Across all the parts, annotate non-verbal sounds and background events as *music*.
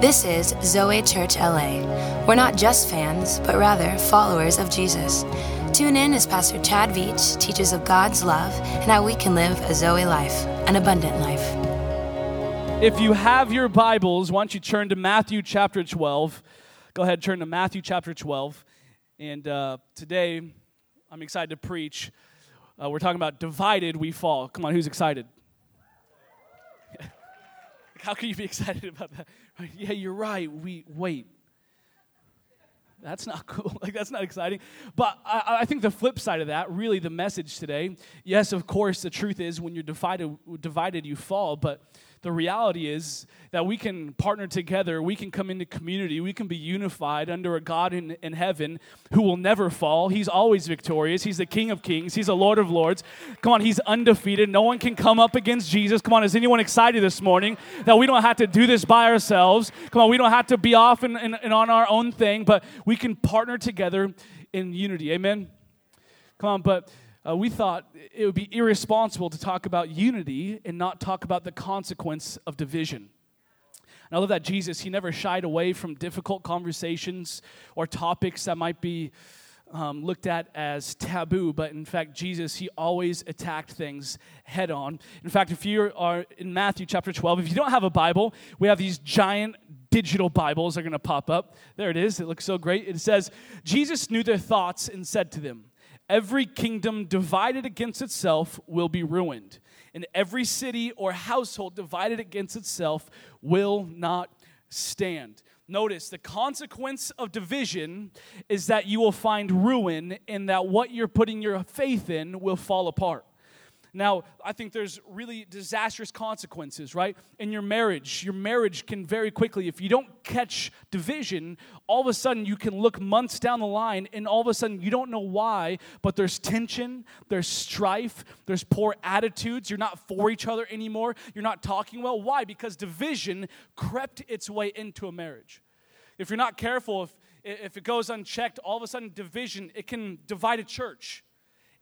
This is Zoe Church LA. We're not just fans, but rather followers of Jesus. Tune in as Pastor Chad Veach teaches of God's love and how we can live a Zoe life, an abundant life. If you have your Bibles, why don't you turn to Matthew chapter 12? Go ahead, turn to Matthew chapter 12. And uh, today, I'm excited to preach. Uh, we're talking about divided we fall. Come on, who's excited? *laughs* How can you be excited about that? *laughs* Yeah, you're right. We wait. That's not *laughs* cool. Like that's not exciting. But I, I, think the flip side of that, really, the message today. Yes, of course, the truth is when you're divided, divided, you fall. But the reality is that we can partner together, we can come into community, we can be unified under a God in, in heaven who will never fall. He's always victorious. He's the King of Kings, He's the Lord of Lords. Come on, He's undefeated. No one can come up against Jesus. Come on, is anyone excited this morning that we don't have to do this by ourselves? Come on, we don't have to be off and, and, and on our own thing, but we can partner together in unity. Amen? Come on, but uh, we thought it would be irresponsible to talk about unity and not talk about the consequence of division. And I love that Jesus, he never shied away from difficult conversations or topics that might be um, looked at as taboo, but in fact, Jesus, he always attacked things head on. In fact, if you are in Matthew chapter 12, if you don't have a Bible, we have these giant digital Bibles are going to pop up. There it is. It looks so great. It says, Jesus knew their thoughts and said to them, Every kingdom divided against itself will be ruined, and every city or household divided against itself will not stand. Notice the consequence of division is that you will find ruin, and that what you're putting your faith in will fall apart. Now, I think there's really disastrous consequences, right? In your marriage, your marriage can very quickly, if you don't catch division, all of a sudden you can look months down the line and all of a sudden you don't know why, but there's tension, there's strife, there's poor attitudes. You're not for each other anymore. You're not talking well. Why? Because division crept its way into a marriage. If you're not careful, if, if it goes unchecked, all of a sudden division, it can divide a church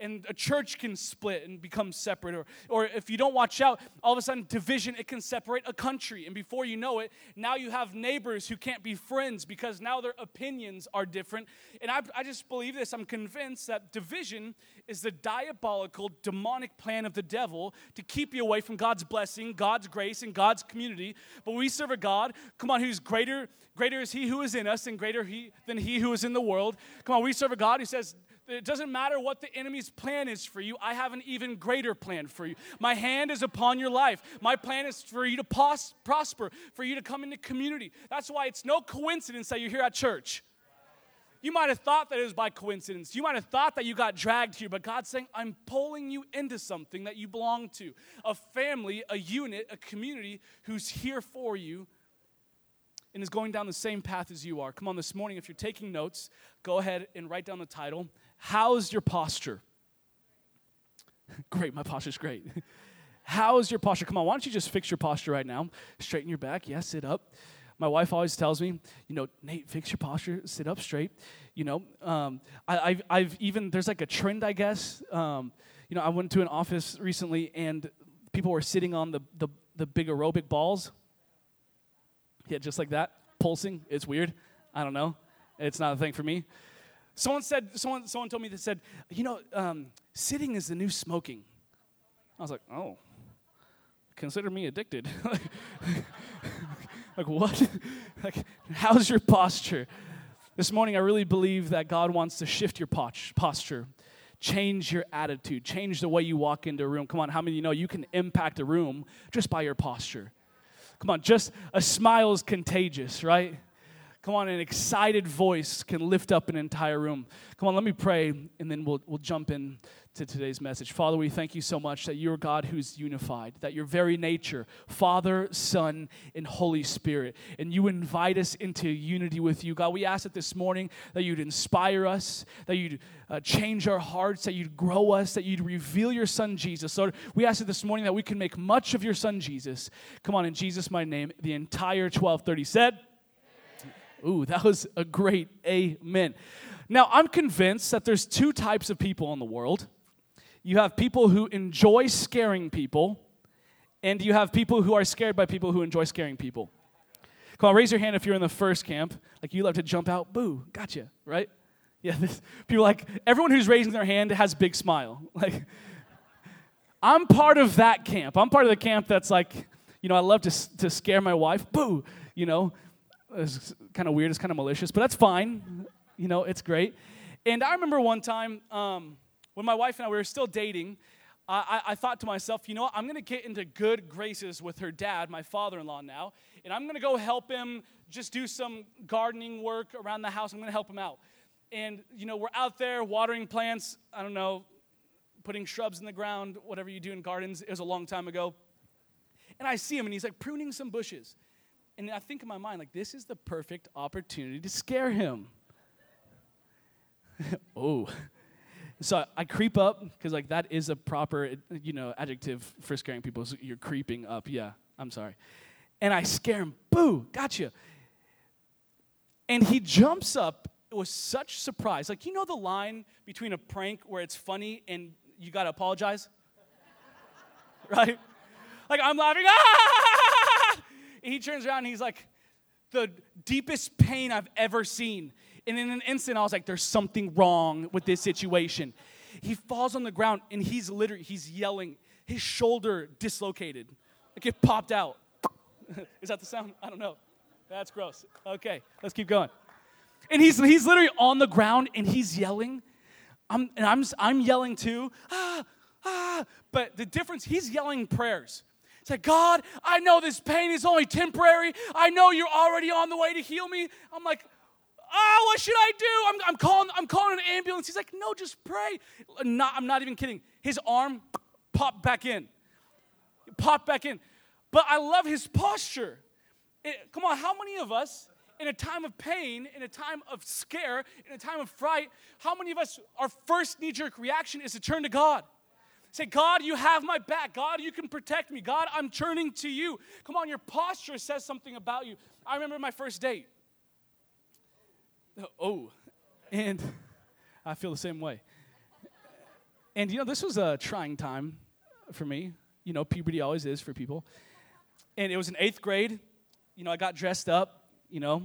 and a church can split and become separate. Or, or if you don't watch out, all of a sudden, division, it can separate a country. And before you know it, now you have neighbors who can't be friends because now their opinions are different. And I, I just believe this. I'm convinced that division is the diabolical, demonic plan of the devil to keep you away from God's blessing, God's grace, and God's community. But we serve a God, come on, who's greater, greater is he who is in us and greater he, than he who is in the world. Come on, we serve a God who says, it doesn't matter what the enemy's plan is for you. I have an even greater plan for you. My hand is upon your life. My plan is for you to pos- prosper, for you to come into community. That's why it's no coincidence that you're here at church. You might have thought that it was by coincidence. You might have thought that you got dragged here, but God's saying, I'm pulling you into something that you belong to a family, a unit, a community who's here for you and is going down the same path as you are. Come on, this morning, if you're taking notes, go ahead and write down the title How's your posture? *laughs* great, my posture's great. *laughs* How's your posture? Come on, why don't you just fix your posture right now? Straighten your back. Yeah, sit up. My wife always tells me, you know, Nate, fix your posture, sit up straight. You know, um, I, have I've even, there's like a trend, I guess. Um, you know, I went to an office recently and people were sitting on the, the, the big aerobic balls. Yeah, just like that, pulsing. It's weird. I don't know. It's not a thing for me. Someone said, someone, someone told me that said, you know, um, sitting is the new smoking. I was like, oh, consider me addicted. *laughs* like, what? *laughs* like, how's your posture? This morning, I really believe that God wants to shift your posture, change your attitude, change the way you walk into a room. Come on, how many of you know you can impact a room just by your posture? Come on, just a smile is contagious, right? Come on, an excited voice can lift up an entire room. Come on, let me pray, and then we'll, we'll jump in to today's message. Father, we thank you so much that you're God who's unified, that your very nature, Father, Son, and Holy Spirit, and you invite us into unity with you. God, we ask that this morning that you'd inspire us, that you'd uh, change our hearts, that you'd grow us, that you'd reveal your Son Jesus. Lord, we ask that this morning that we can make much of your Son Jesus. Come on, in Jesus' my name, the entire 1230 said, Ooh, that was a great amen. Now, I'm convinced that there's two types of people in the world. You have people who enjoy scaring people, and you have people who are scared by people who enjoy scaring people. Come on, raise your hand if you're in the first camp. Like you love to jump out. Boo, gotcha, right? Yeah, this, people like, everyone who's raising their hand has big smile. *laughs* Like, I'm part of that camp. I'm part of the camp that's like, you know, I love to, to scare my wife. Boo, you know, it's kind of weird, it's kind of malicious, but that's fine. You know, it's great. And I remember one time um, when my wife and I we were still dating, I, I, thought to myself, you know what? I'm going to get into good graces with her dad, my father in law now, and I'm going to go help him just do some gardening work around the house. I'm going to help him out. And, you know, we're out there watering plants, I don't know, putting shrubs in the ground, whatever you do in gardens. It was a long time ago. And I see him, and he's like pruning some bushes. And I think in my mind, like, this is the perfect opportunity to scare him. *laughs* oh. So I creep up because like that is a proper you know adjective for scaring people. So you're creeping up. Yeah, I'm sorry. And I scare him. Boo! Gotcha. And he jumps up with such surprise. Like you know the line between a prank where it's funny and you gotta apologize, *laughs* right? Like I'm laughing. Ah! *laughs* And he turns around and he's like, the deepest pain I've ever seen. And in an instant, I was like, there's something wrong with this situation. He falls on the ground and he's literally, he's yelling, his shoulder dislocated. Like it popped out. *laughs* Is that the sound? I don't know. That's gross. Okay, let's keep going. And he's, he's literally on the ground and he's yelling. I'm, and I'm, I'm yelling too. Ah, ah. But the difference, he's yelling prayers. It's like, God, I know this pain is only temporary. I know you're already on the way to heal me. I'm like, oh, what should I do? I'm, I'm, calling, I'm calling an ambulance. He's like, no, just pray. Not, I'm not even kidding. His arm popped back in. Popped back in. But I love his posture. It, come on, how many of us, in a time of pain, in a time of scare, in a time of fright, how many of us, our first knee jerk reaction is to turn to God? Say, God, you have my back. God, you can protect me. God, I'm turning to you. Come on, your posture says something about you. I remember my first date. Oh, and I feel the same way. And you know, this was a trying time for me. You know, puberty always is for people. And it was in eighth grade. You know, I got dressed up, you know,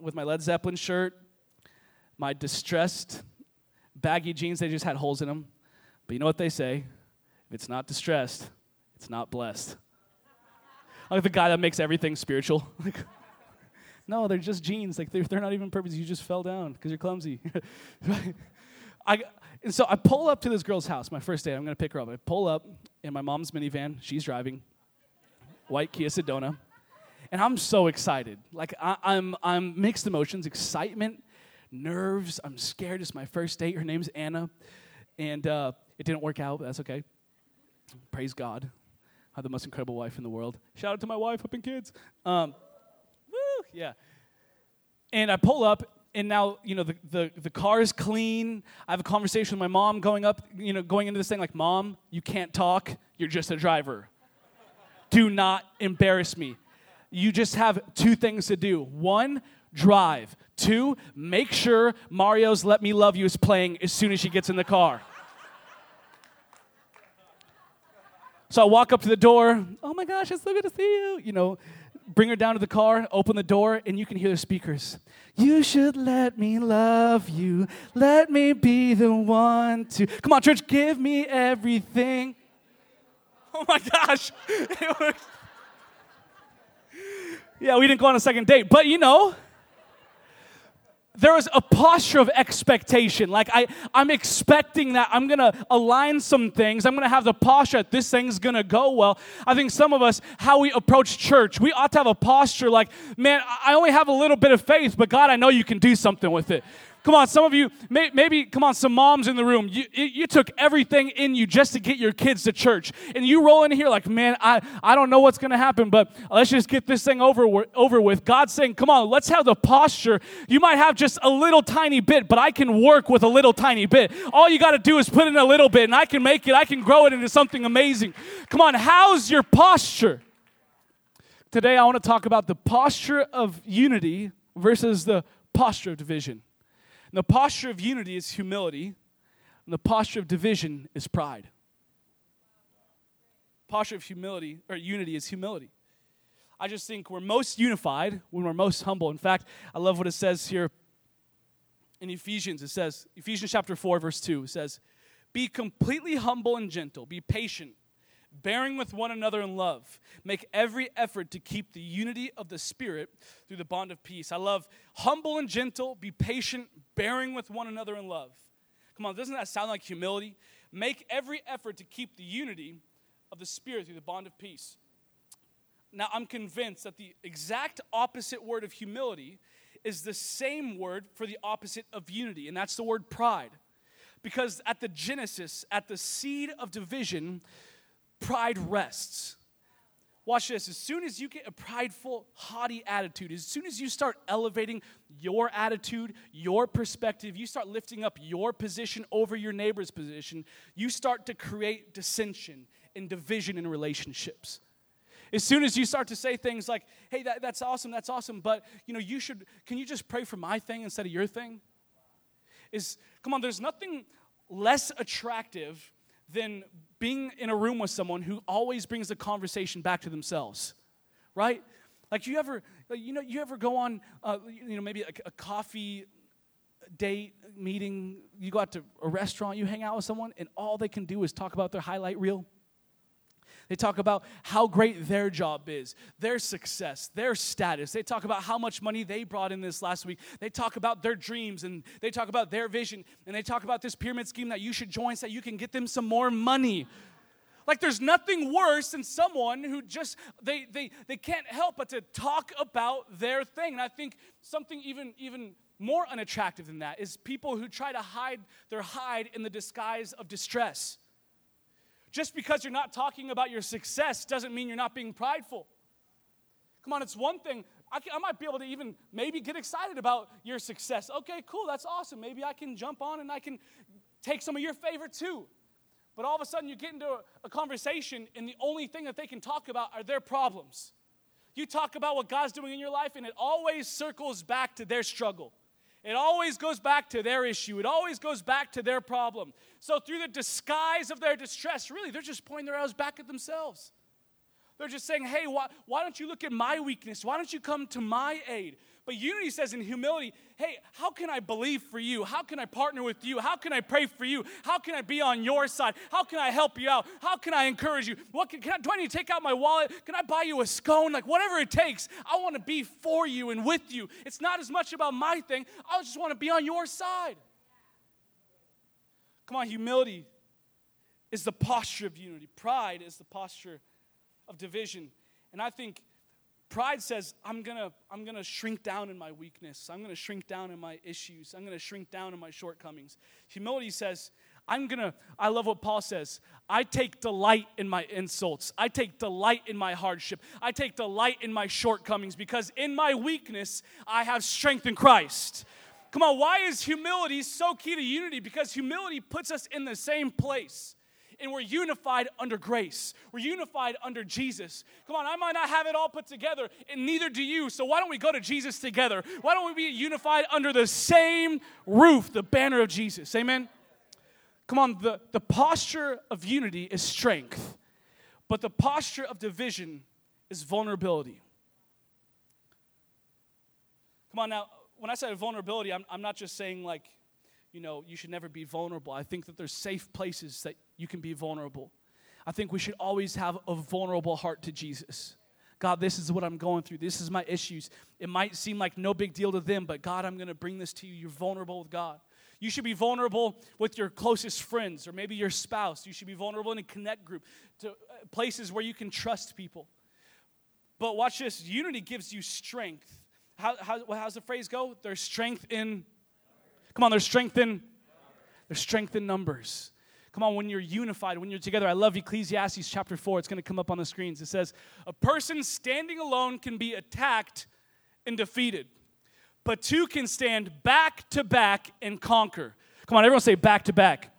with my Led Zeppelin shirt, my distressed baggy jeans, they just had holes in them. But you know what they say? If it's not distressed, it's not blessed. Like the guy that makes everything spiritual. *laughs* No, they're just jeans. Like they're, they're not even purpose. You just fell down because you're clumsy. *laughs* I, and so I pull up to this girl's house, my first day. I'm going to pick her up. I pull up in my mom's minivan. She's driving, white Kia Sedona. And I'm so excited. Like I, I'm, I'm mixed emotions, excitement, nerves. I'm scared. It's my first date. Her name's Anna. And uh, it didn't work out, but that's okay. Praise God. I have the most incredible wife in the world. Shout out to my wife, and kids. Um, yeah. And I pull up, and now you know the, the the car is clean. I have a conversation with my mom going up, you know, going into this thing like, "Mom, you can't talk. You're just a driver. Do not embarrass me. You just have two things to do. One, drive. Two, make sure Mario's "Let Me Love You" is playing as soon as she gets in the car." So I walk up to the door. Oh my gosh, it's so good to see you. You know, bring her down to the car, open the door, and you can hear the speakers. You should let me love you. Let me be the one to. Come on, church, give me everything. Oh my gosh. *laughs* yeah, we didn't go on a second date, but you know there was a posture of expectation. Like I, I'm expecting that I'm gonna align some things. I'm gonna have the posture that this thing's gonna go well. I think some of us, how we approach church, we ought to have a posture like, man, I only have a little bit of faith, but God, I know you can do something with it. Come on, some of you, may, maybe, come on, some moms in the room, you, you took everything in you just to get your kids to church. And you roll in here like, man, I, I don't know what's going to happen, but let's just get this thing over, over with. God's saying, come on, let's have the posture. You might have just a little tiny bit, but I can work with a little tiny bit. All you got to do is put in a little bit, and I can make it, I can grow it into something amazing. Come on, how's your posture? Today, I want to talk about the posture of unity versus the posture of division. And the posture of unity is humility, and the posture of division is pride. Posture of humility or unity is humility. I just think we're most unified when we're most humble. In fact, I love what it says here in Ephesians. It says, Ephesians chapter 4, verse 2, it says, Be completely humble and gentle, be patient, bearing with one another in love. Make every effort to keep the unity of the Spirit through the bond of peace. I love humble and gentle, be patient, bearing with one another in love. Come on, doesn't that sound like humility? Make every effort to keep the unity of the Spirit through the bond of peace. Now, I'm convinced that the exact opposite word of humility is the same word for the opposite of unity, and that's the word pride. Because at the genesis, at the seed of division, pride rests. Watch this. As soon as you get a prideful, haughty attitude, as soon as you start elevating your attitude, your perspective, you start lifting up your position over your neighbor's position, you start to create dissension and division in relationships. As soon as you start to say things like, hey, that, that's awesome, that's awesome, but you know, you should, can you just pray for my thing instead of your thing? Is, come on, there's nothing less attractive than being in a room with someone who always brings the conversation back to themselves, right? Like you ever, you know, you ever go on, uh, you know, maybe a, a coffee date meeting, you go out to a restaurant, you hang out with someone, and all they can do is talk about their highlight reel. They talk about how great their job is, their success, their status. They talk about how much money they brought in this last week. They talk about their dreams and they talk about their vision. And they talk about this pyramid scheme that you should join so you can get them some more money. Like there's nothing worse than someone who just they they they can't help but to talk about their thing. And I think something even even more unattractive than that is people who try to hide their hide in the disguise of distress. Just because you're not talking about your success doesn't mean you're not being prideful. Come on, it's one thing. I, can, I, might be able to even maybe get excited about your success. Okay, cool, that's awesome. Maybe I can jump on and I can take some of your favor too. But all of a sudden, you get into a, a conversation, and the only thing that they can talk about are their problems. You talk about what God's doing in your life, and it always circles back to their struggle. It always goes back to their issue. It always goes back to their problem. So, through the disguise of their distress, really, they're just pointing their eyes back at themselves. They're just saying, hey, why, why don't you look at my weakness? Why don't you come to my aid? But unity says in humility, hey, how can I believe for you? How can I partner with you? How can I pray for you? How can I be on your side? How can I help you out? How can I encourage you? What can, can I, do I need to take out my wallet? Can I buy you a scone? Like whatever it takes, I want to be for you and with you. It's not as much about my thing. I just want to be on your side. Come on, humility is the posture of unity. Pride is the posture of division. And I think Pride says, I'm gonna, I'm gonna shrink down in my weakness. I'm gonna shrink down in my issues. I'm gonna shrink down in my shortcomings. Humility says, I'm gonna, I love what Paul says. I take delight in my insults. I take delight in my hardship. I take delight in my shortcomings because in my weakness, I have strength in Christ. Come on, why is humility so key to unity? Because humility puts us in the same place and we're unified under grace. We're unified under Jesus. Come on, I might not have it all put together, and neither do you. So why don't we go to Jesus together? Why don't we be unified under the same roof, the banner of Jesus? Amen? Come on, the, the posture of unity is strength, but the posture of division is vulnerability. Come on, now, when I say vulnerability, I'm, I'm not just saying like, you know, you should never be vulnerable. I think that there's safe places that you can be vulnerable. I think we should always have a vulnerable heart to Jesus. God, this is what I'm going through. This is my issues. It might seem like no big deal to them, but God, I'm going to bring this to you. You're vulnerable with God. You should be vulnerable with your closest friends or maybe your spouse. You should be vulnerable in a connect group to uh, places where you can trust people. But watch this unity gives you strength. How, how, how's the phrase go? There's strength in, come on, there's strength in, there's strength in numbers. Come on, when you're unified, when you're together. I love Ecclesiastes chapter 4. It's going to come up on the screens. It says, A person standing alone can be attacked and defeated, but two can stand back to back and conquer. Come on, everyone say back to back.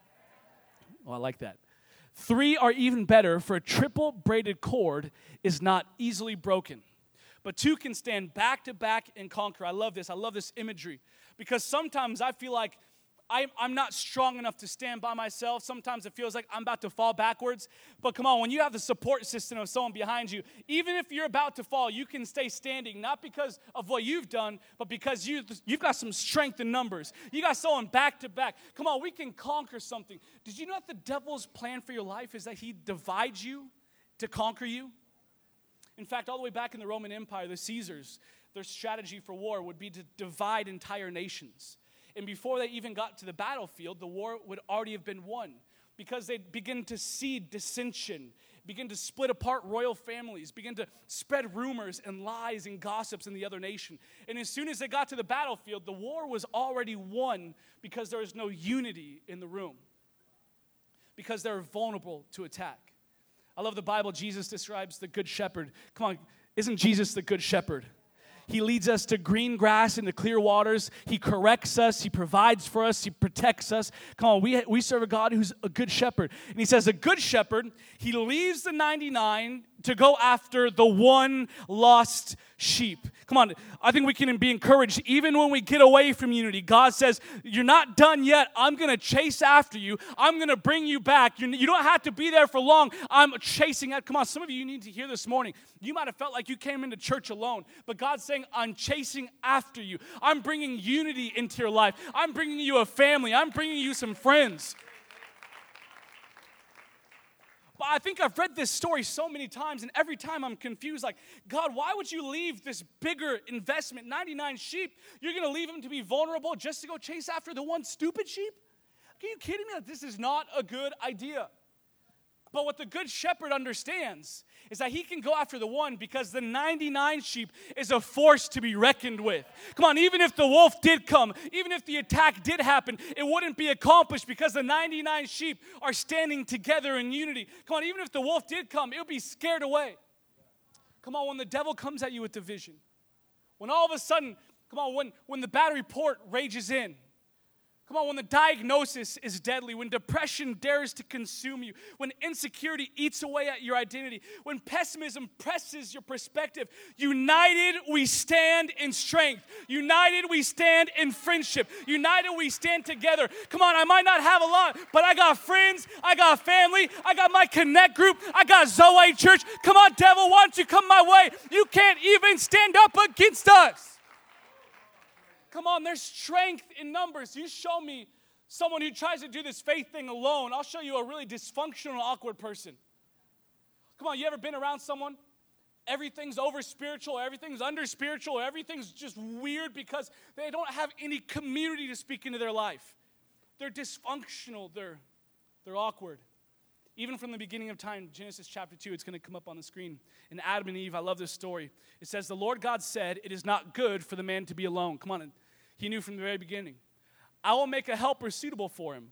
Oh, I like that. Three are even better, for a triple braided cord is not easily broken. But two can stand back to back and conquer. I love this. I love this imagery because sometimes I feel like I'm, I'm not strong enough to stand by myself. Sometimes it feels like I'm about to fall backwards. But come on, when you have the support system of someone behind you, even if you're about to fall, you can stay standing, not because of what you've done, but because you, you've got some strength in numbers. You got someone back to back. Come on, we can conquer something. Did you know that the devil's plan for your life is that he divides you to conquer you? In fact, all the way back in the Roman Empire, the Caesars, their strategy for war would be to divide entire nations. And before they even got to the battlefield, the war would already have been won because they'd begin to seed dissension, begin to split apart royal families, begin to spread rumors and lies and gossips in the other nation. And as soon as they got to the battlefield, the war was already won because there was no unity in the room, because they're vulnerable to attack. I love the Bible. Jesus describes the good shepherd. Come on, isn't Jesus the good shepherd? He leads us to green grass and to clear waters. He corrects us. He provides for us. He protects us. Come on, we, we serve a God who's a good shepherd. And he says, A good shepherd, he leaves the 99 to go after the one lost sheep. Come on, I think we can be encouraged even when we get away from unity. God says, You're not done yet. I'm going to chase after you. I'm going to bring you back. You do not have to be there for long. I'm chasing at. Come on, some of you need to hear this morning. You might have felt like you came into church alone, but God's saying, I'm chasing after you. I'm bringing unity into your life. I'm bringing you a family. I'm bringing you some friends. I think I've read this story so many times, and every time I'm confused like, God, why would you leave this bigger investment, 99 sheep? You're going to leave them to be vulnerable just to go chase after the one stupid sheep? Are you kidding me? That this is not a good idea. But what the good shepherd understands is that he can go after the one because the 99 sheep is a force to be reckoned with. Come on, even if the wolf did come, even if the attack did happen, it wouldn't be accomplished because the 99 sheep are standing together in unity. Come on, even if the wolf did come, it would be scared away. Come on, when the devil comes at you with division, when all of a sudden, come on, when, when the battery port rages in, Come on, when the diagnosis is deadly, when depression dares to consume you, when insecurity eats away at your identity, when pessimism presses your perspective, united we stand in strength. United we stand in friendship. United we stand together. Come on, I might not have a lot, but I got friends, I got family, I got my connect group, I got Zoe Church. Come on, devil, why don't you come my way? You can't even stand up against us. Come on, there's strength in numbers. You show me someone who tries to do this faith thing alone, I'll show you a really dysfunctional, awkward person. Come on, you ever been around someone? Everything's over spiritual, everything's under spiritual, everything's just weird because they don't have any community to speak into their life. They're dysfunctional, they're, they're awkward. Even from the beginning of time, Genesis chapter 2, it's going to come up on the screen. In Adam and Eve, I love this story. It says, The Lord God said, It is not good for the man to be alone. Come on, he knew from the very beginning. I will make a helper suitable for him.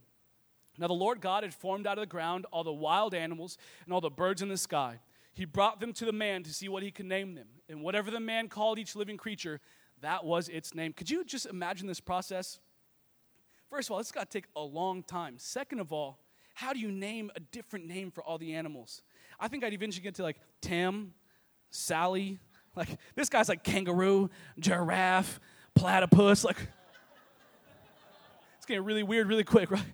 Now, the Lord God had formed out of the ground all the wild animals and all the birds in the sky. He brought them to the man to see what he could name them. And whatever the man called each living creature, that was its name. Could you just imagine this process? First of all, it's got to take a long time. Second of all, how do you name a different name for all the animals? I think I'd eventually get to like Tim, Sally. Like, this guy's like kangaroo, giraffe, platypus. Like, it's getting really weird really quick, right?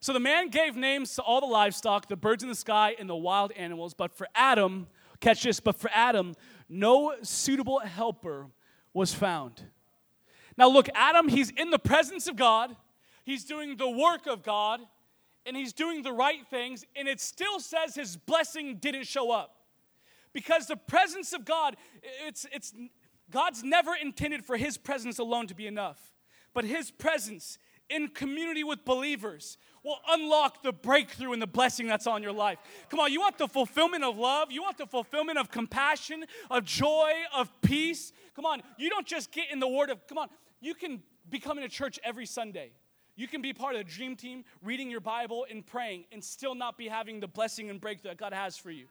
So the man gave names to all the livestock, the birds in the sky, and the wild animals. But for Adam, catch this, but for Adam, no suitable helper was found. Now, look, Adam, he's in the presence of God, he's doing the work of God, and he's doing the right things, and it still says his blessing didn't show up. Because the presence of God, it's, it's, God's never intended for His presence alone to be enough, but His presence in community with believers will unlock the breakthrough and the blessing that's on your life. Come on, you want the fulfillment of love, you want the fulfillment of compassion, of joy, of peace. Come on, you don't just get in the Word of, come on, you can be coming to church every Sunday. You can be part of the dream team, reading your Bible and praying, and still not be having the blessing and breakthrough that God has for you.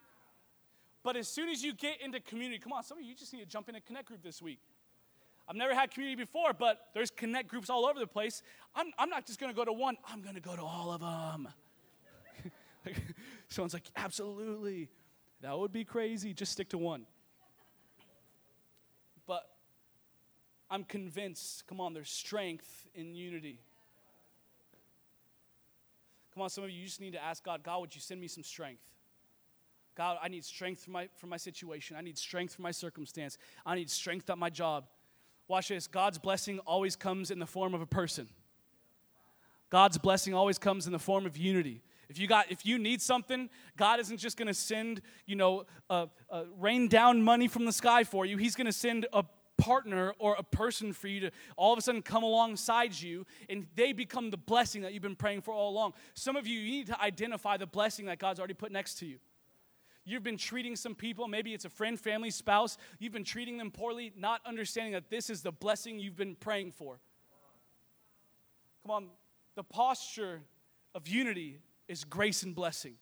But as soon as you get into community, come on, some of you just need to jump in a connect group this week. I've never had community before, but there's connect groups all over the place. I'm, I'm not just going to go to one, I'm going to go to all of them. *laughs* *laughs* Someone's like, absolutely. That would be crazy. Just stick to one. But I'm convinced, come on, there's strength in unity. Come on, some of you, you just need to ask God, God, would you send me some strength? God, I need strength for my, for my situation. I need strength for my circumstance. I need strength at my job. Watch this God's blessing always comes in the form of a person. God's blessing always comes in the form of unity. If you got, if you need something, God isn't just going to send, you know, uh, uh, rain down money from the sky for you. He's going to send a partner or a person for you to all of a sudden come alongside you and they become the blessing that you've been praying for all along. Some of you, you need to identify the blessing that God's already put next to you. You've been treating some people, maybe it's a friend, family, spouse, you've been treating them poorly, not understanding that this is the blessing you've been praying for. Come on, the posture of unity is grace and blessing,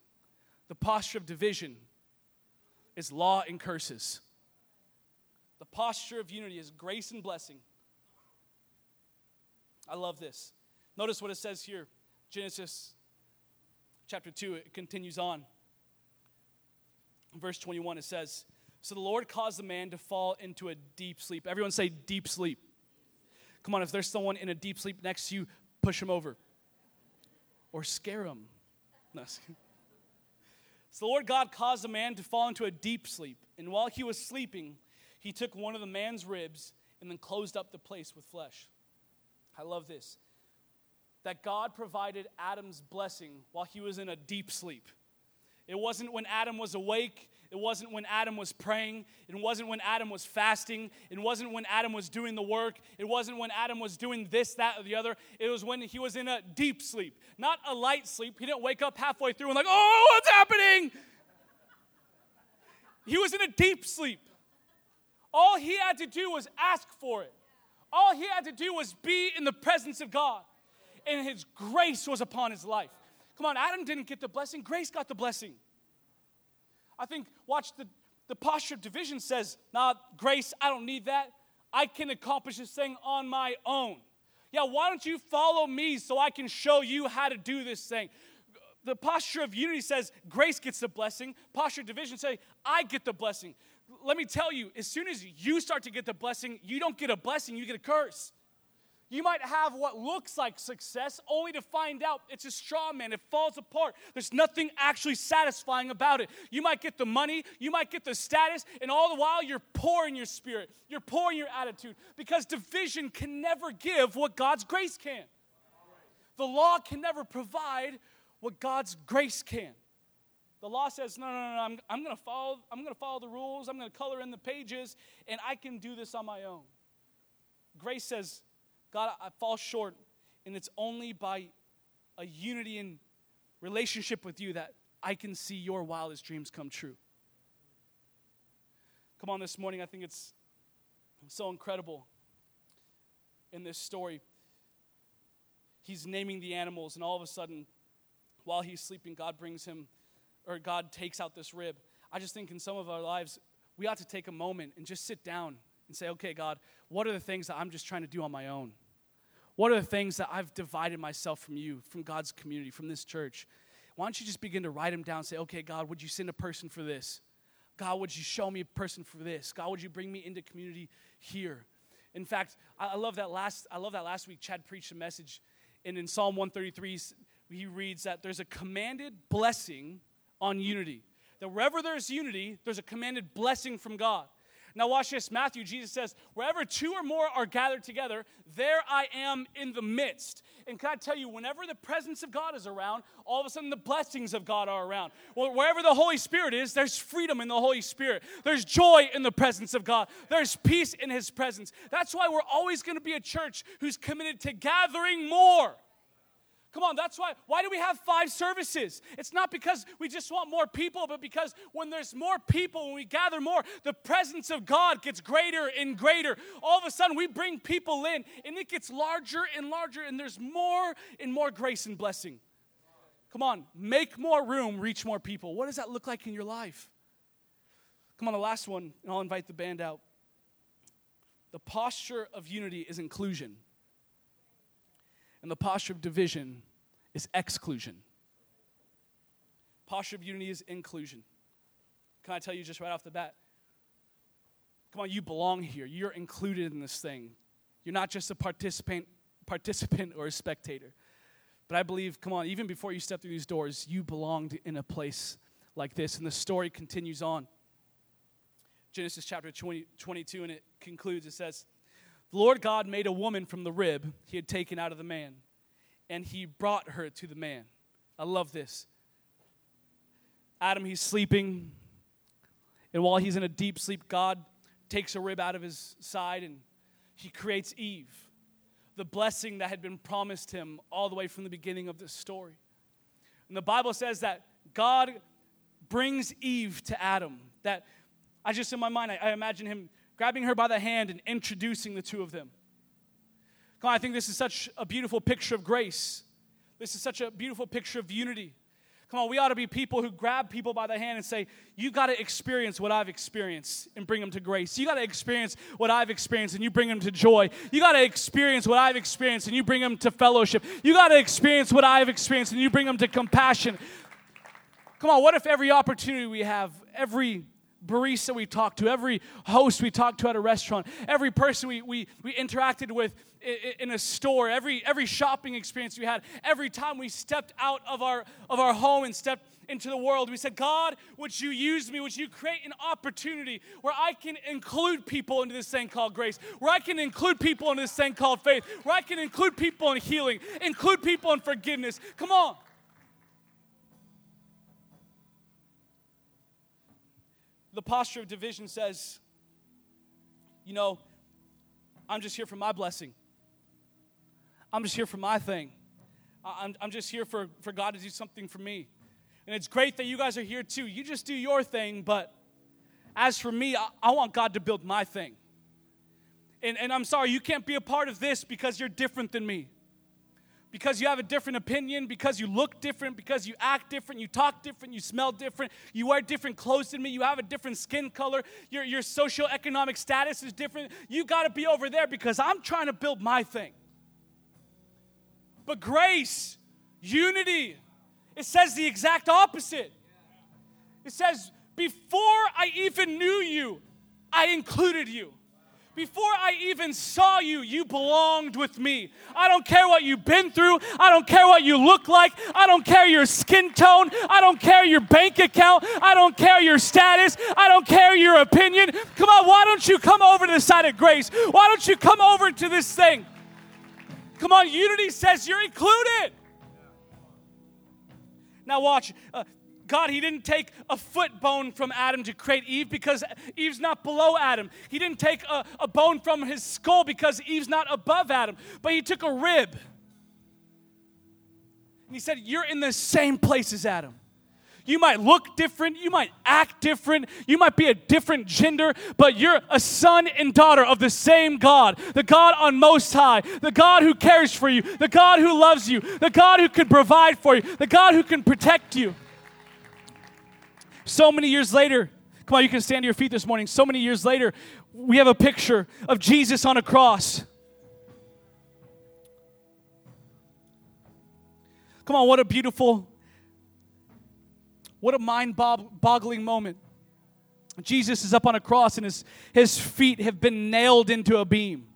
the posture of division is law and curses. The posture of unity is grace and blessing. I love this. Notice what it says here Genesis chapter 2, it continues on verse 21, it says, So the Lord caused the man to fall into a deep sleep. Everyone say deep sleep. Come on, if there's someone in a deep sleep next to you, push him over or scare him. *laughs* No. So the Lord God caused the man to fall into a deep sleep. And while he was sleeping, he took one of the man's ribs and then closed up the place with flesh. I love this. That God provided Adam's blessing while he was in a deep sleep. It wasn't when Adam was awake. It wasn't when Adam was praying. It wasn't when Adam was fasting. It wasn't when Adam was doing the work. It wasn't when Adam was doing this, that, or the other. It was when he was in a deep sleep, not a light sleep. He didn't wake up halfway through and, like, oh, what's happening? He was in a deep sleep. All he had to do was ask for it. All he had to do was be in the presence of God. And his grace was upon his life. Come on, Adam didn't get the blessing, grace got the blessing. I think, watch the, the posture of division says, nah, grace, I don't need that. I can accomplish this thing on my own. Yeah, why don't you follow me so I can show you how to do this thing? The posture of unity says grace gets the blessing. Posture of division say I get the blessing. Let me tell you, as soon as you start to get the blessing, you don't get a blessing, you get a curse. You might have what looks like success only to find out it's a straw man. It falls apart. There's nothing actually satisfying about it. You might get the money, you might get the status, and all the while you're poor in your spirit. You're poor in your attitude because division can never give what God's grace can. The law can never provide what God's grace can. The law says, no, no, no, no I'm, I'm going to follow, I'm going to follow the rules. I'm going to color in the pages, and I can do this on my own. Grace says, God, I fall short, and it's only by a unity in relationship with you that I can see your wildest dreams come true. Come on, this morning, I think it's so incredible in this story. He's naming the animals, and all of a sudden, while he's sleeping, God brings him, or God takes out this rib. I just think in some of our lives, we ought to take a moment and just sit down and say, okay, God, what are the things that I'm just trying to do on my own? What are the things that I've divided myself from you, from God's community, from this church? Why don't you just begin to write them down and say, okay, God, would you send a person for this? God, would you show me a person for this? God, would you bring me into community here? In fact, I love that last, I love that last week Chad preached a message, and in Psalm 133, he reads that there's a commanded blessing on unity. That wherever there's unity, there's a commanded blessing from God. Now, watch this. Matthew, Jesus says, Wherever two or more are gathered together, there I am in the midst. And can I tell you, whenever the presence of God is around, all of a sudden the blessings of God are around. Well, wherever the Holy Spirit is, there's freedom in the Holy Spirit. There's joy in the presence of God. There's peace in His presence. That's why we're always going to be a church who's committed to gathering more. Come on, that's why. Why do we have five services? It's not because we just want more people, but because when there's more people, when we gather more, the presence of God gets greater and greater. All of a sudden, we bring people in, and it gets larger and larger, and there's more and more grace and blessing. Come on, make more room, reach more people. What does that look like in your life? Come on, the last one, and I'll invite the band out. The posture of unity is inclusion. And the posture of division is exclusion. Posture of unity is inclusion. Can I tell you just right off the bat? Come on, you belong here. You're included in this thing. You're not just a participant, participant or a spectator. But I believe, come on, even before you step through these doors, you belonged in a place like this. And the story continues on. Genesis chapter 20, 22, and it concludes. It says, The Lord God made a woman from the rib he had taken out of the man, and he brought her to the man. I love this. Adam, he's sleeping, and while he's in a deep sleep, God takes a rib out of his side and he creates Eve, the blessing that had been promised him all the way from the beginning of this story. And the Bible says that God brings Eve to Adam, that I just, in my mind, I, I imagine him grabbing her by the hand and introducing the two of them. God, I think this is such a beautiful picture of grace. This is such a beautiful picture of unity. Come on, we ought to be people who grab people by the hand and say, You got to experience what I've experienced and bring them to grace. You got to experience what I've experienced and you bring them to joy. You got to experience what I've experienced and you bring them to fellowship. You got to experience what I've experienced and you bring them to compassion. Come on, what if every opportunity we have, every barista we talked to, every host we talked to at a restaurant, every person we, we, we interacted with in a store, every, every shopping experience we had, every time we stepped out of our, of our home and stepped into the world, we said, God, would you use me? Would you create an opportunity where I can include people into this thing called grace, where I can include people into this thing called faith, where I can include people in healing, include people in forgiveness? Come on. The posture of division says, you know, I'm just here for my blessing. I'm just here for my thing. I'm, I'm just here for, for God to do something for me. And it's great that you guys are here too. You just do your thing, but as for me, I, I want God to build my thing. And, and I'm sorry, you can't be a part of this because you're different than me because you have a different opinion, because you look different, because you act different, you talk different, you smell different, you wear different clothes than me, you have a different skin color, your, your socioeconomic status is different. You got to be over there because I'm trying to build my thing. But grace, unity, it says the exact opposite. It says, before I even knew you, I included you. Before I even saw you, you belonged with me. I don't care what you've been through. I don't care what you look like. I don't care your skin tone. I don't care your bank account. I don't care your status. I don't care your opinion. Come on, why don't you come over to the side of grace? Why don't you come over to this thing? Come on, unity says you're included. Now, watch. Uh, God, He didn't take a foot bone from Adam to create Eve because Eve's not below Adam. He didn't take a, a bone from his skull because Eve's not above Adam. But He took a rib. And He said, You're in the same place as Adam. You might look different, you might act different, you might be a different gender, but you're a son and daughter of the same God, the God on Most High, the God who cares for you, the God who loves you, the God who can provide for you, the God who can protect you. So many years later, come on, you can stand to your feet this morning. So many years later, we have a picture of Jesus on a cross. Come on, what a beautiful, what a mind boggling moment. Jesus is up on a cross and his, his feet have been nailed into a beam.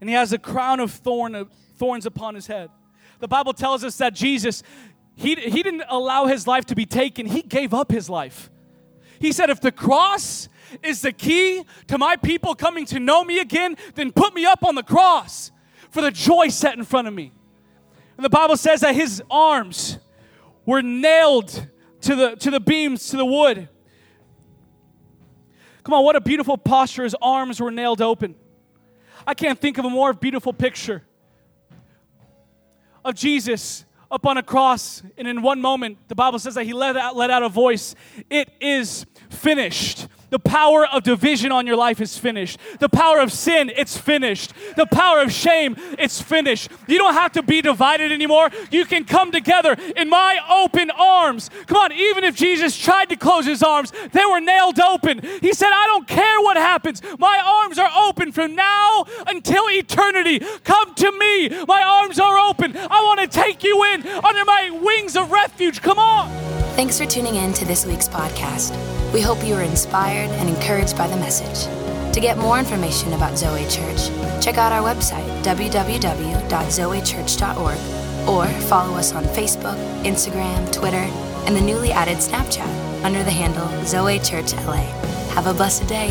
And he has a crown of thorn, thorns upon his head. The Bible tells us that Jesus, he, he didn't allow his life to be taken, he gave up his life. He said, If the cross is the key to my people coming to know me again, then put me up on the cross for the joy set in front of me. And the Bible says that his arms were nailed to the, to the beams, to the wood. Come on, what a beautiful posture. His arms were nailed open. I can't think of a more beautiful picture of Jesus up on a cross, and in one moment, the Bible says that he let out, let out a voice It is finished. The power of division on your life is finished. The power of sin, it's finished. The power of shame, it's finished. You don't have to be divided anymore. You can come together in my open arms. Come on, even if Jesus tried to close his arms, they were nailed open. He said, I don't care what happens. My arms are open from now until eternity. Come to me. My arms are open. I want to take you in under my wings of refuge. Come on. Thanks for tuning in to this week's podcast. We hope you are inspired and encouraged by the message. To get more information about Zoe Church, check out our website, www.zoechurch.org, Or follow us on Facebook, Instagram, Twitter, and the newly added Snapchat under the handle Zoe Church LA. Have a blessed day.